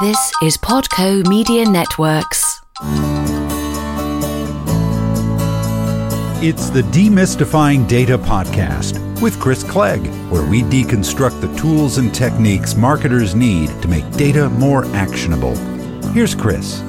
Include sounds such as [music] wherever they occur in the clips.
This is Podco Media Networks. It's the Demystifying Data Podcast with Chris Clegg, where we deconstruct the tools and techniques marketers need to make data more actionable. Here's Chris.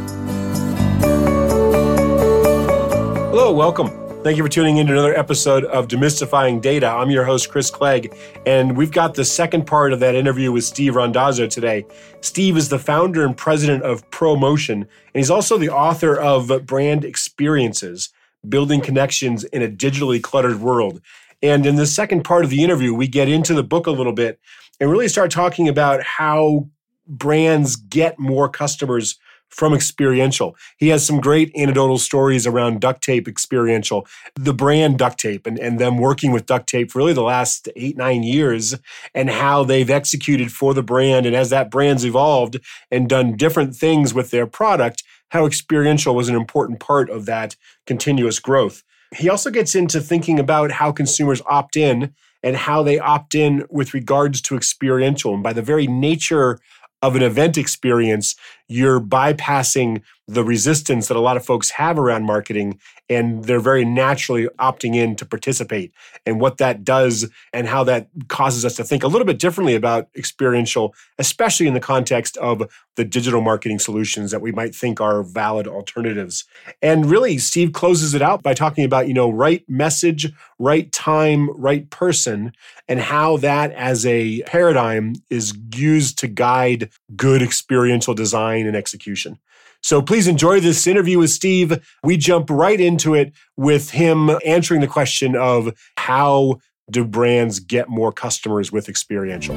Hello, welcome. Thank you for tuning in to another episode of Demystifying Data. I'm your host, Chris Clegg, and we've got the second part of that interview with Steve Randazzo today. Steve is the founder and president of ProMotion, and he's also the author of Brand Experiences Building Connections in a Digitally Cluttered World. And in the second part of the interview, we get into the book a little bit and really start talking about how brands get more customers from experiential. He has some great anecdotal stories around duct tape experiential, the brand duct tape, and, and them working with duct tape for really the last eight, nine years, and how they've executed for the brand. And as that brand's evolved and done different things with their product, how experiential was an important part of that continuous growth. He also gets into thinking about how consumers opt in and how they opt in with regards to experiential. And by the very nature of an event experience, you're bypassing the resistance that a lot of folks have around marketing and they're very naturally opting in to participate. And what that does and how that causes us to think a little bit differently about experiential especially in the context of the digital marketing solutions that we might think are valid alternatives. And really steve closes it out by talking about you know right message right time right person and how that as a paradigm is used to guide good experiential design and execution so please enjoy this interview with Steve. We jump right into it with him answering the question of how do brands get more customers with experiential?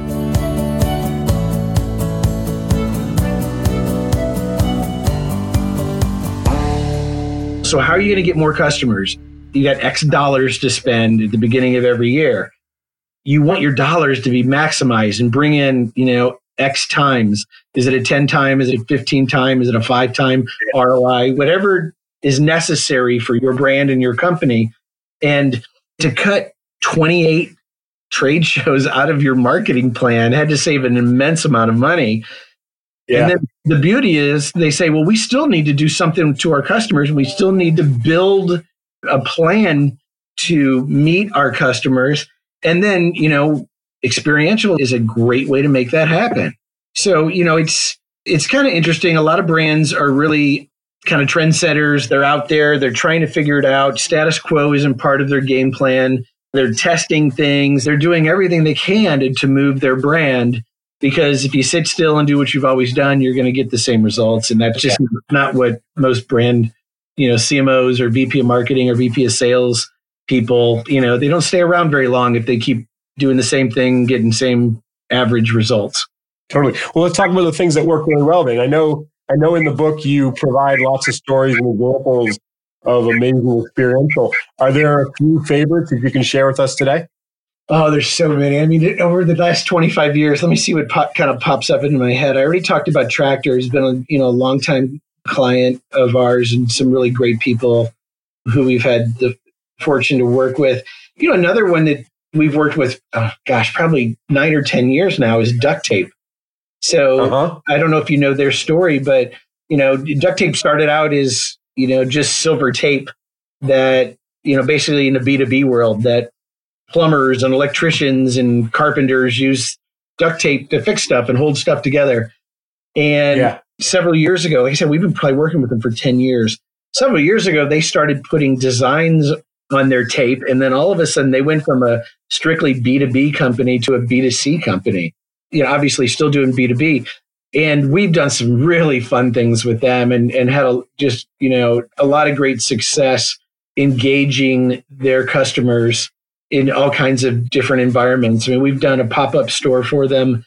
So, how are you going to get more customers? You got X dollars to spend at the beginning of every year. You want your dollars to be maximized and bring in, you know, X times? Is it a 10 time? Is it a 15 time? Is it a five time ROI? Whatever is necessary for your brand and your company. And to cut 28 trade shows out of your marketing plan had to save an immense amount of money. Yeah. And then the beauty is they say, well, we still need to do something to our customers. We still need to build a plan to meet our customers. And then, you know, experiential is a great way to make that happen. So, you know, it's it's kind of interesting. A lot of brands are really kind of trendsetters. They're out there, they're trying to figure it out. Status quo isn't part of their game plan. They're testing things, they're doing everything they can to, to move their brand because if you sit still and do what you've always done, you're going to get the same results. And that's just not what most brand, you know, CMOs or VP of marketing or VP of sales people, you know, they don't stay around very long if they keep doing the same thing, getting same average results. Totally. Well, let's talk about the things that work really well. Then I know, I know, in the book you provide lots of stories and examples of amazing experiential. Are there a few favorites that you can share with us today? Oh, there's so many. I mean, over the last 25 years, let me see what pop, kind of pops up into my head. I already talked about Tractor. He's been a you know a long time client of ours and some really great people who we've had the fortune to work with. You know, another one that we've worked with, oh, gosh, probably nine or 10 years now is duct tape. So uh-huh. I don't know if you know their story, but, you know, duct tape started out as, you know, just silver tape that, you know, basically in the B2B world that plumbers and electricians and carpenters use duct tape to fix stuff and hold stuff together. And yeah. several years ago, like I said, we've been probably working with them for 10 years. Several years ago, they started putting designs on their tape. And then all of a sudden they went from a strictly B2B company to a B2C company. You know, obviously still doing B2B. And we've done some really fun things with them and, and had a, just, you know, a lot of great success engaging their customers in all kinds of different environments. I mean, we've done a pop up store for them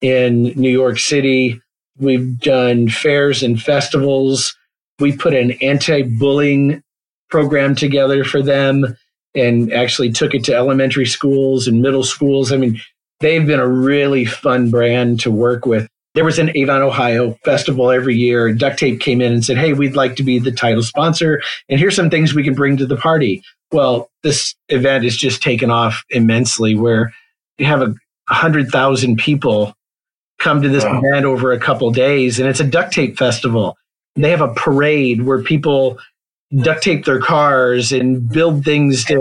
in New York City. We've done fairs and festivals. We put an anti bullying program together for them and actually took it to elementary schools and middle schools. I mean, they've been a really fun brand to work with. There was an Avon, Ohio festival every year. Duct Tape came in and said, Hey, we'd like to be the title sponsor. And here's some things we can bring to the party. Well, this event has just taken off immensely where you have a hundred thousand people come to this Wow. event over a couple days, and it's a duct tape festival. They have a parade where people duct tape their cars and build things to.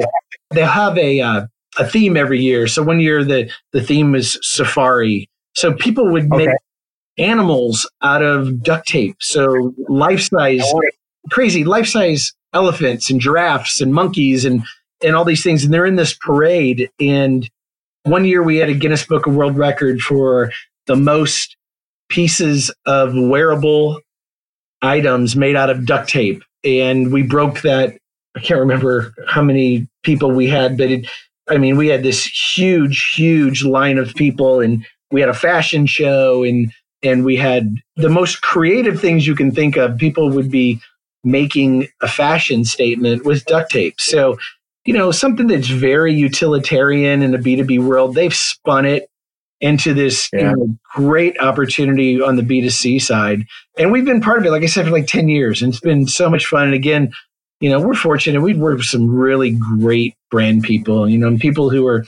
They have a uh, a theme every year. So one year the the theme is safari. So people would make Okay. animals out of duct tape. So life size crazy life size elephants and giraffes and monkeys and and all these things and they're in this parade and one year we had a Guinness Book of World Record for the most pieces of wearable items made out of duct tape and we broke that I can't remember how many people we had but it I mean we had this huge huge line of people and we had a fashion show and and we had the most creative things you can think of people would be making a fashion statement with duct tape. So, you know, something that's very utilitarian in the B2B world, they've spun it into this you know, great opportunity on the B2C side. And we've been part of it, like I said, for like 10 years. And it's been so much fun. And again, you know, we're fortunate. We've worked with some really great brand people, you know, and people who are,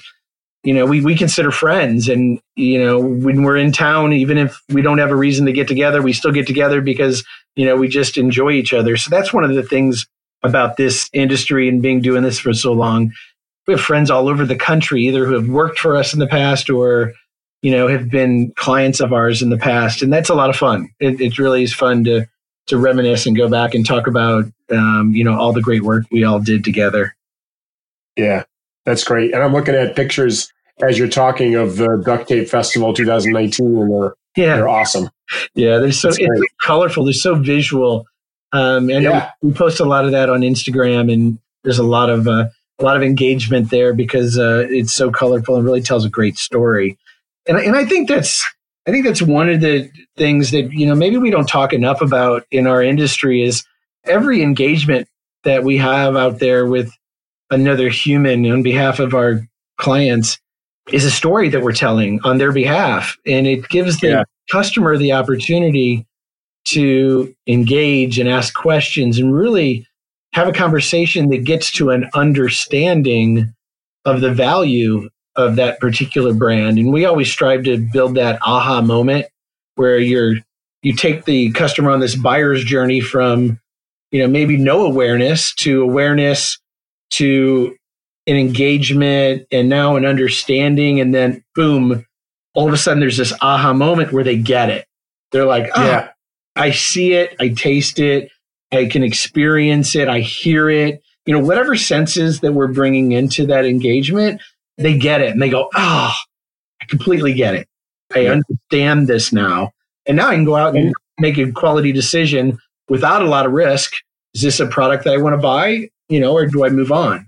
you know, we, we consider friends. And, you know, when we're in town, even if we don't have a reason to get together, we still get together because you know we just enjoy each other so that's one of the things about this industry and being doing this for so long we have friends all over the country either who have worked for us in the past or you know have been clients of ours in the past and that's a lot of fun it, it really is fun to to reminisce and go back and talk about um, you know all the great work we all did together Yeah, that's great. And I'm looking at pictures as you're talking of the Duct Tape Festival 2019, and they're, yeah they're awesome. Yeah, they're so colorful. They're so visual, um, and Yeah. we, we post a lot of that on Instagram, and there's a lot of uh, a lot of engagement there because uh, it's so colorful and really tells a great story. And I- and I think that's I think that's one of the things that you know maybe we don't talk enough about in our industry is every engagement that we have out there with another human on behalf of our clients is a story that we're telling on their behalf, and it gives the Yeah. customer the opportunity to engage and ask questions and really have a conversation that gets to an understanding of the value of that particular brand. And we always strive to build that aha moment where you're you take the customer on this buyer's journey from, you know, maybe no awareness to awareness to an engagement and now an understanding and then boom, all of a sudden there's this aha moment where they get it. They're like, oh, Yeah, I see it, I taste it, I can experience it, I hear it. You know, whatever senses that we're bringing into that engagement, they get it and they go, oh, I completely get it. I understand this now. And now I can go out and make a quality decision without a lot of risk. Is this a product that I want to buy? You know, or do I move on?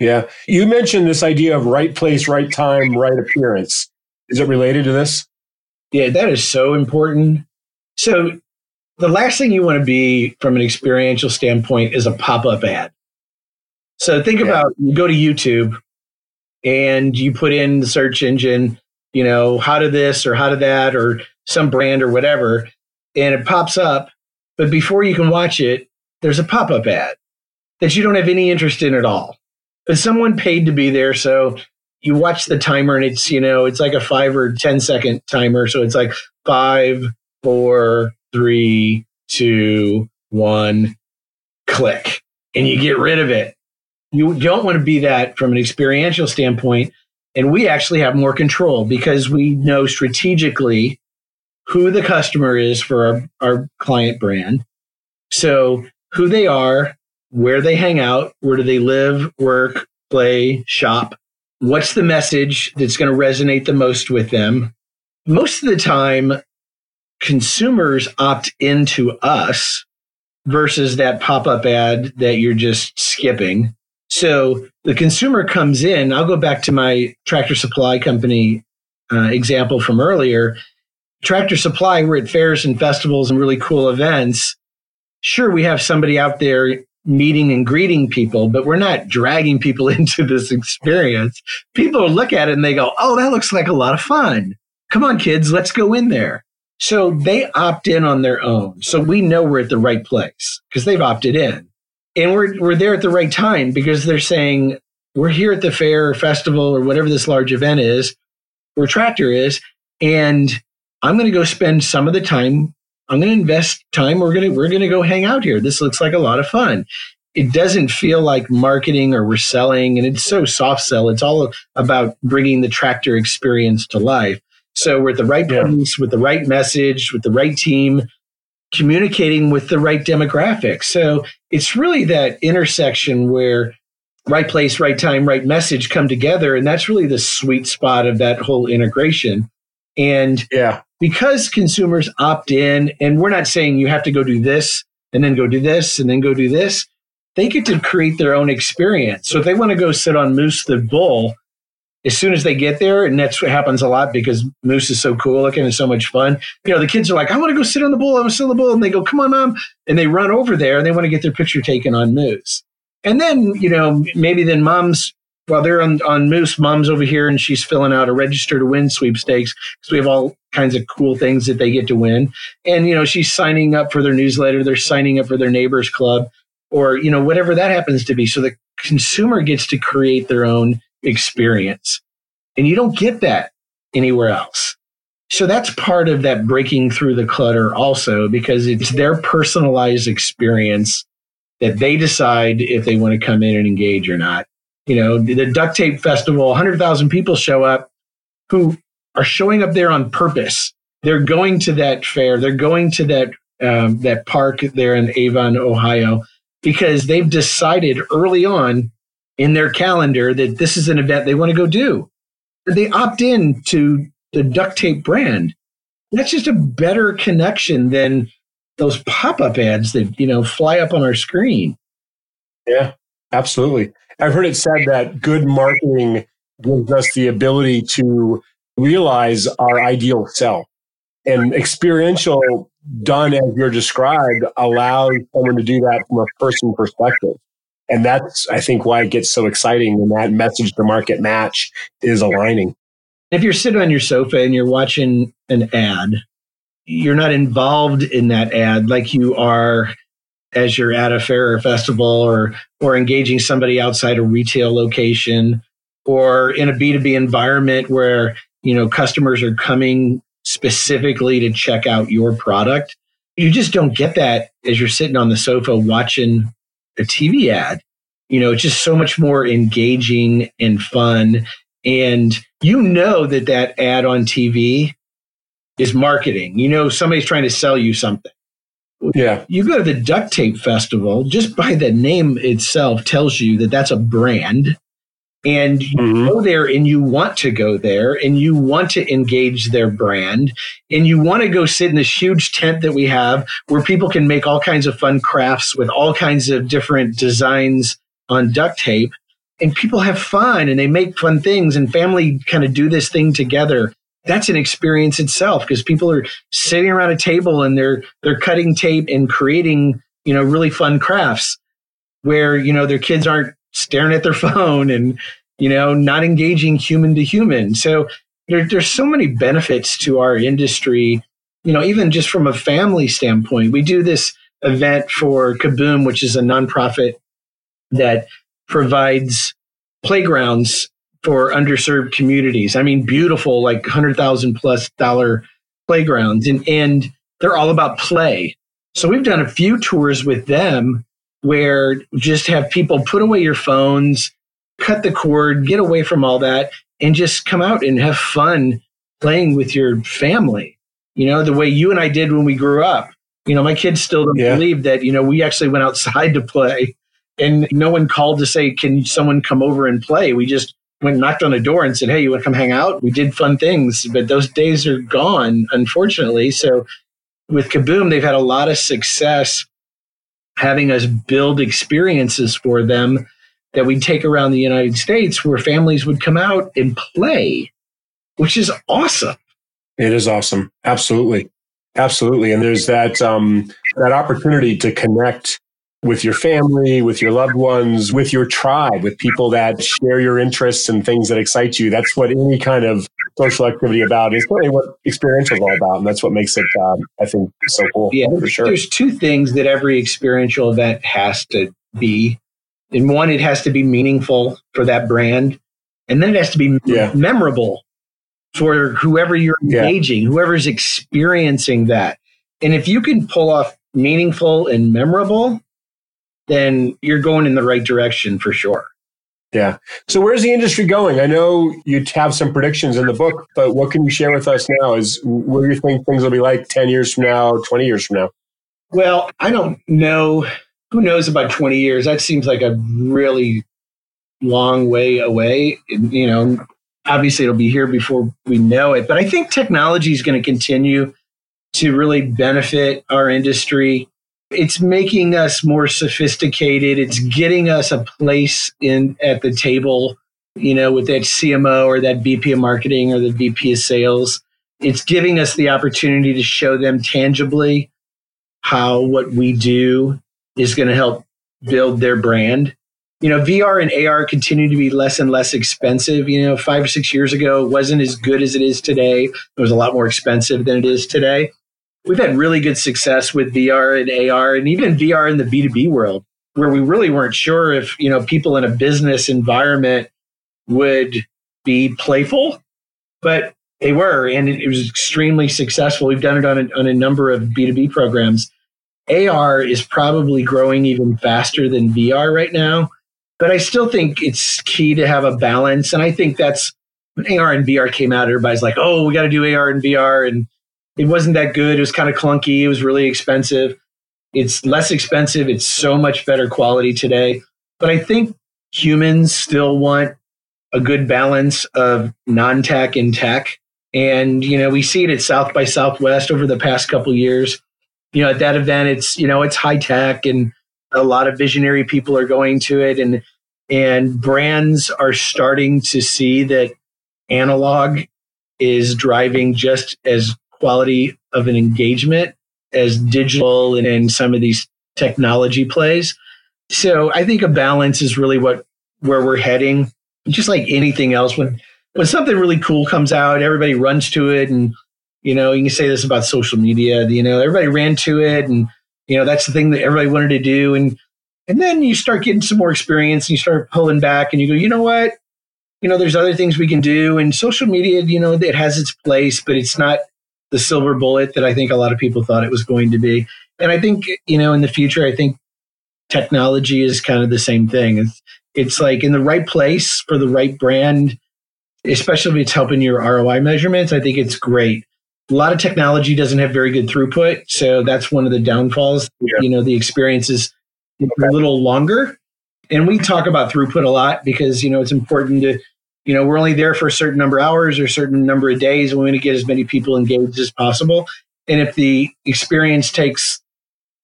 yeah. You mentioned this idea of right place, right time, right appearance. Is it related to this? Yeah, that is so important. So, the last thing you want to be from an experiential standpoint is a pop up ad. So, think Yeah. about you go to YouTube and you put in the search engine, you know, how to this or how to that or some brand or whatever, and it pops up. But before you can watch it, there's a pop up ad that you don't have any interest in at all. But someone paid to be there. So, you watch the timer and it's, you know, it's like a five or ten second timer. So it's like five, four, three, two, one, click, and you get rid of it. You don't want to be that from an experiential standpoint. And we actually have more control because we know strategically who the customer is for our, our client brand. So who they are, where they hang out, where do they live, work, play, shop, what's the message that's going to resonate the most with them. Most of the time, consumers opt into us versus that pop up ad that you're just skipping. So the consumer comes in. I'll go back to my tractor supply company uh, example from earlier. Tractor Supply, we're at fairs and festivals and really cool events. Sure, we have somebody out there meeting and greeting people, but we're not dragging people [laughs] into this experience. People look at it and they go, Oh, that looks like a lot of fun. Come on, kids, let's go in there. So they opt in on their own. So we know we're at the right place because they've opted in. And we're, we're there at the right time because they're saying, We're here at the fair or festival or whatever this large event is, where Tractor is. And I'm going to go spend some of the time. I'm going to invest time. We're going to we're going to go hang out here. This looks like a lot of fun. It doesn't feel like marketing or we're selling, and it's so soft sell. It's all about bringing the tractor experience to life. So we're at the right Yeah. place with the right message, with the right team, communicating with the right demographic. So it's really that intersection where right place, right time, right message come together. And that's really the sweet spot of that whole integration. And Yeah. because consumers opt in, and we're not saying you have to go do this and then go do this and then go do this, they get to create their own experience. So if they want to go sit on Moose the Bull, as soon as they get there, and that's what happens a lot because Moose is so cool looking and so much fun. You know, the kids are like, I want to go sit on the bull, I want to sit on the bull. And they go, Come on, mom. And they run over there and they want to get their picture taken on Moose. And then, you know, maybe then mom's while they're on, on Moose, mom's over here and she's filling out a register to win sweepstakes because we have all kinds of cool things that they get to win. And, you know, she's signing up for their newsletter, they're signing up for their neighbors club, or, you know, whatever that happens to be. So the consumer gets to create their own experience. And you don't get that anywhere else. So that's part of that breaking through the clutter also because it's their personalized experience that they decide if they want to come in and engage or not. You know, the duct tape festival, 100,000 people show up who are showing up there on purpose. They're going to that fair. They're going to that um, that park there in Avon, Ohio, because they've decided early on in their calendar that this is an event they want to go do. They opt in to the duct tape brand. That's just a better connection than those pop-up ads that you know fly up on our screen. Yeah, absolutely. I've heard it said that good marketing gives us the ability to realize our ideal self. And experiential, done as you're described, allows someone to do that from a person perspective. And that's, I think, why it gets so exciting when that message to market match is aligning. If you're sitting on your sofa and you're watching an ad, you're not involved in that ad like you are as you're at a fair or festival or or engaging somebody outside a retail location or in a B2B environment where you know customers are coming specifically to check out your product. You just don't get that as you're sitting on the sofa watching a TV ad. You know, it's just so much more engaging and fun. And you know that that ad on TV is marketing. You know, somebody's trying to sell you something. Yeah. You go to the duct tape festival, just by the name itself tells you that that's a brand. And you Mhm. go there and you want to go there and you want to engage their brand and you want to go sit in this huge tent that we have where people can make all kinds of fun crafts with all kinds of different designs on duct tape and people have fun and they make fun things and family kind of do this thing together that's an experience itself because people are sitting around a table and they're they're cutting tape and creating you know really fun crafts where you know their kids aren't staring at their phone and you know not engaging human to human. So there, there's so many benefits to our industry. You know even just from a family standpoint we do this event for kaboom which is a nonprofit that provides playgrounds for underserved communities. I mean beautiful like 100000 plus dollar playgrounds. And and they're all about play. So we've done a few tours with them where just have people put away your phones, cut the cord, get away from all that, and just come out and have fun playing with your family. You know, the way you and I did when we grew up. You know, my kids still don't Yeah. believe that, you know, we actually went outside to play and no one called to say, can someone come over and play? We just went and knocked on a door and said, hey, you want to come hang out? We did fun things, but those days are gone, unfortunately. So with Kaboom, they've had a lot of success having us build experiences for them that we'd take around the United States where families would come out and play, which is awesome. It is awesome. Absolutely. Absolutely. And there's that um, that opportunity to connect with your family, with your loved ones, with your tribe, with people that share your interests and things that excite you. That's what any kind of social activity about is really what experiential is all about. And that's what makes it, um, I think, so cool. Yeah, for sure. There's two things that every experiential event has to be. And one, it has to be meaningful for that brand. And then it has to be Yeah. memorable for whoever you're engaging, yeah. whoever's experiencing that. And if you can pull off meaningful and memorable, then you're going in the right direction for sure. Yeah. So where's the industry going? I know you have some predictions in the book, but what can you share with us now? Is what do you think things will be like 10 years from now, 20 years from now? Well, I don't know. Who knows about 20 years? That seems like a really long way away. You know, obviously it'll be here before we know it, but I think technology is going to continue to really benefit our industry it's making us more sophisticated. It's getting us a place in at the table, you know, with that CMO or that VP of marketing or the VP of sales. It's giving us the opportunity to show them tangibly how what we do is going to help build their brand. You know, VR and AR continue to be less and less expensive. You know, five or six years ago, it wasn't as good as it is today. It was a lot more expensive than it is today we've had really good success with VR and AR and even VR in the B2B world where we really weren't sure if, you know, people in a business environment would be playful, but they were, and it, was extremely successful. We've done it on a, on a number of B2B programs. AR is probably growing even faster than VR right now, but I still think it's key to have a balance. And I think that's when AR and VR came out, everybody's like, oh, we got to do AR and VR. And it wasn't that good. It was kind of clunky. It was really expensive. It's less expensive. It's so much better quality today. But I think humans still want a good balance of non tech and tech. And, you know, we see it at South by Southwest over the past couple years. You know, at that event, it's, you know, it's high tech and a lot of visionary people are going to it. And, and brands are starting to see that analog is driving just as quality of an engagement as digital and, and some of these technology plays. So I think a balance is really what where we're heading. Just like anything else, when when something really cool comes out, everybody runs to it, and you know you can say this about social media. You know, everybody ran to it, and you know that's the thing that everybody wanted to do, and and then you start getting some more experience, and you start pulling back, and you go, you know what, you know, there's other things we can do, and social media, you know, it has its place, but it's not the silver bullet that I think a lot of people thought it was going to be. And I think, you know, in the future, I think technology is kind of the same thing. It's, it's like in the right place for the right brand, especially if it's helping your ROI measurements. I think it's great. A lot of technology doesn't have very good throughput. So that's one of the downfalls. Yeah. You know, the experience is a little longer. And we talk about throughput a lot because, you know, it's important to you know, we're only there for a certain number of hours or a certain number of days. And we want to get as many people engaged as possible. And if the experience takes,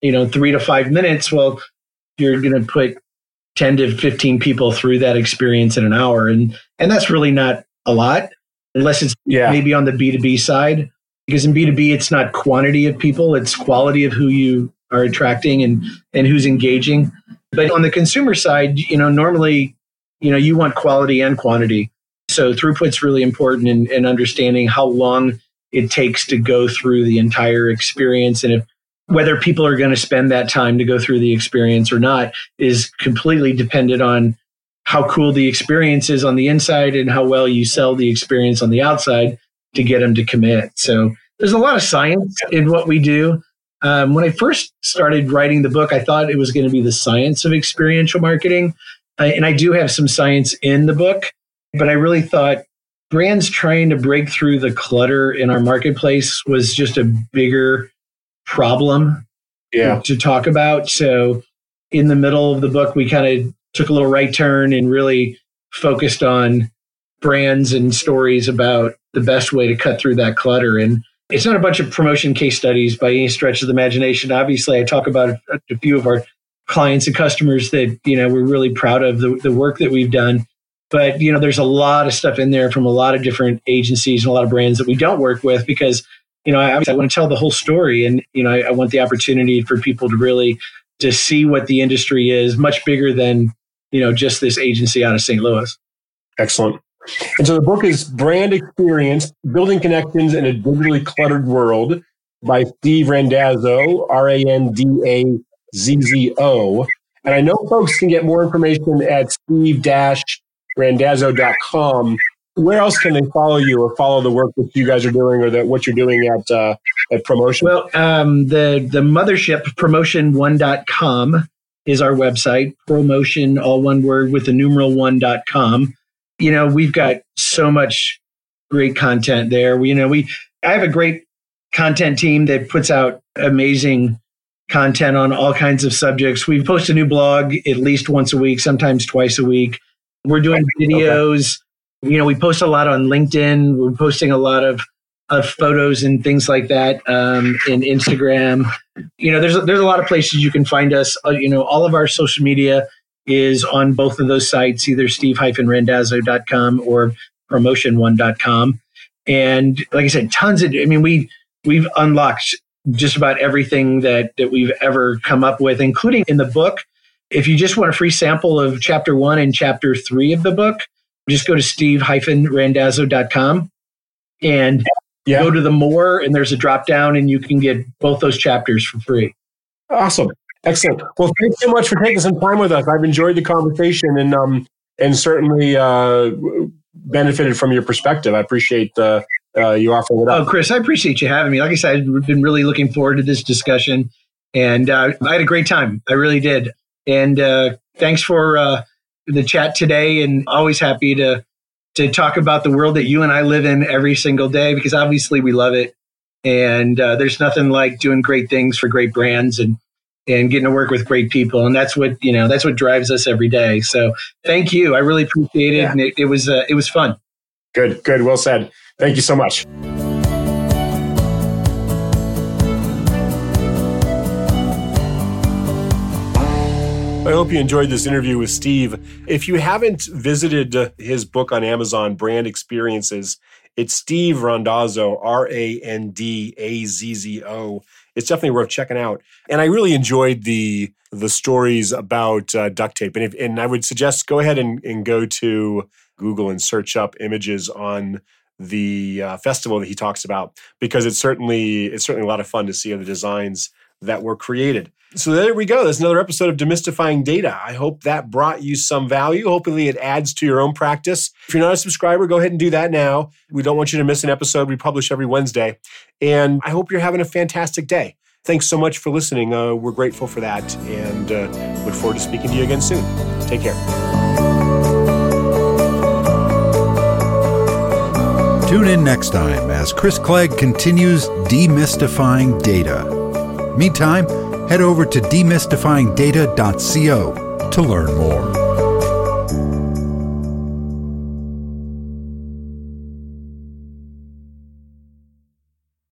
you know, three to five minutes, well, you're going to put 10 to 15 people through that experience in an hour. And, and that's really not a lot unless it's yeah. maybe on the B2B side. Because in B2B, it's not quantity of people, it's quality of who you are attracting and, and who's engaging. But on the consumer side, you know, normally, you know, you want quality and quantity. So throughput's really important in, in understanding how long it takes to go through the entire experience and if whether people are going to spend that time to go through the experience or not is completely dependent on how cool the experience is on the inside and how well you sell the experience on the outside to get them to commit. So there's a lot of science in what we do. Um, when I first started writing the book, I thought it was going to be the science of experiential marketing. Uh, and I do have some science in the book. But I really thought brands trying to break through the clutter in our marketplace was just a bigger problem yeah. to talk about. So in the middle of the book, we kind of took a little right turn and really focused on brands and stories about the best way to cut through that clutter. And it's not a bunch of promotion case studies by any stretch of the imagination. Obviously, I talk about a, a few of our clients and customers that you know we're really proud of the, the work that we've done but you know, there's a lot of stuff in there from a lot of different agencies and a lot of brands that we don't work with because you know I, I want to tell the whole story, and you know I, I want the opportunity for people to really to see what the industry is much bigger than you know just this agency out of St. Louis. Excellent. And so the book is Brand Experience Building Connections in a Digitally Cluttered World by Steve Randazzo, R A N D A Z Z O. And I know folks can get more information at steve randazzo.com. where else can they follow you or follow the work that you guys are doing or that what you're doing at uh, at promotion? Well, um, the the mothership promotion1.com is our website. Promotion, all one word with the numeral one.com. You know, we've got so much great content there. We, you know, we I have a great content team that puts out amazing content on all kinds of subjects. We post a new blog at least once a week, sometimes twice a week. We're doing videos. Okay. You know, we post a lot on LinkedIn. We're posting a lot of of photos and things like that um, in Instagram. You know, there's there's a lot of places you can find us. Uh, you know, all of our social media is on both of those sites, either steve-randazzo.com or promotion1.com. And like I said, tons of, I mean, we, we've unlocked just about everything that, that we've ever come up with, including in the book. If you just want a free sample of chapter one and chapter three of the book, just go to steve-randazzo.com and yeah. go to the more and there's a drop down and you can get both those chapters for free. Awesome. Excellent. Well, thanks so much for taking some time with us. I've enjoyed the conversation and um and certainly uh, benefited from your perspective. I appreciate uh, uh, you offering it up. Oh, Chris, I appreciate you having me. Like I said, I've been really looking forward to this discussion, and uh, I had a great time. I really did. And uh, thanks for uh, the chat today, and always happy to to talk about the world that you and I live in every single day because obviously we love it. And uh, there's nothing like doing great things for great brands and and getting to work with great people. And that's what you know. That's what drives us every day. So thank you. I really appreciate it, yeah. and it, it was uh, it was fun. Good, good, well said. Thank you so much. I hope you enjoyed this interview with Steve. If you haven't visited his book on Amazon, Brand Experiences, it's Steve Randazzo, R A N D A Z Z O. It's definitely worth checking out. And I really enjoyed the the stories about uh, duct tape. And if, and I would suggest go ahead and, and go to Google and search up images on the uh, festival that he talks about because it's certainly it's certainly a lot of fun to see the designs that were created. So there we go. That's another episode of Demystifying Data. I hope that brought you some value. Hopefully, it adds to your own practice. If you're not a subscriber, go ahead and do that now. We don't want you to miss an episode. We publish every Wednesday. And I hope you're having a fantastic day. Thanks so much for listening. Uh, we're grateful for that and uh, look forward to speaking to you again soon. Take care. Tune in next time as Chris Clegg continues demystifying data. Meantime, head over to demystifyingdata.co to learn more.